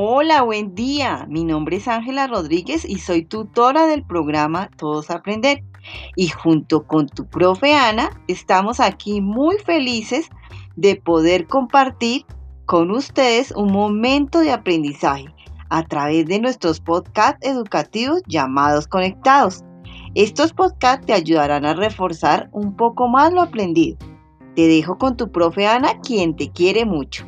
Hola, buen día. Mi nombre es Ángela Rodríguez y soy tutora del programa Todos Aprender. Y junto con tu profe Ana, estamos aquí muy felices de poder compartir con ustedes un momento de aprendizaje a través de nuestros podcasts educativos llamados Conectados. Estos podcasts te ayudarán a reforzar un poco más lo aprendido. Te dejo con tu profe Ana, quien te quiere mucho.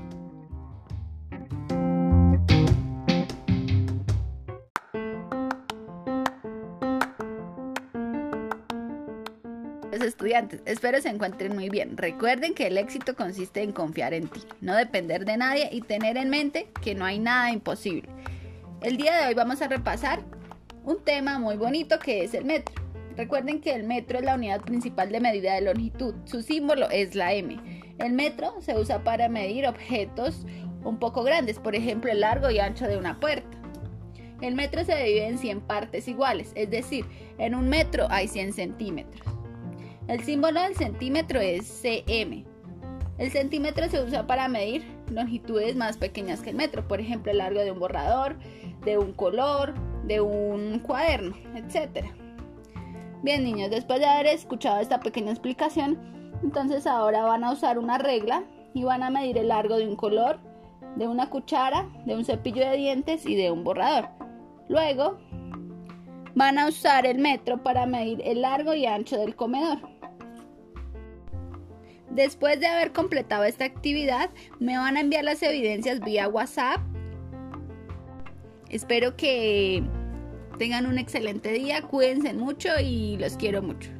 Los estudiantes, espero se encuentren muy bien. Recuerden que el éxito consiste en confiar en ti, no depender de nadie y tener en mente que no hay nada imposible. El día de hoy vamos a repasar un tema muy bonito que es el metro. Recuerden que el metro es la unidad principal de medida de longitud. Su símbolo es la M. El metro se usa para medir objetos un poco grandes, por ejemplo el largo y ancho de una puerta. El metro se divide en 100 partes iguales, es decir, en un metro hay 100 centímetros. El símbolo del centímetro es cm. El centímetro se usa para medir longitudes más pequeñas que el metro, por ejemplo, el largo de un borrador, de un color, de un cuaderno, etc. Bien, niños, después de haber escuchado esta pequeña explicación, entonces ahora van a usar una regla y van a medir el largo de un color, de una cuchara, de un cepillo de dientes y de un borrador. Luego van a usar el metro para medir el largo y ancho del comedor. Después de haber completado esta actividad, me van a enviar las evidencias vía WhatsApp. Espero que tengan un excelente día, cuídense mucho y los quiero mucho.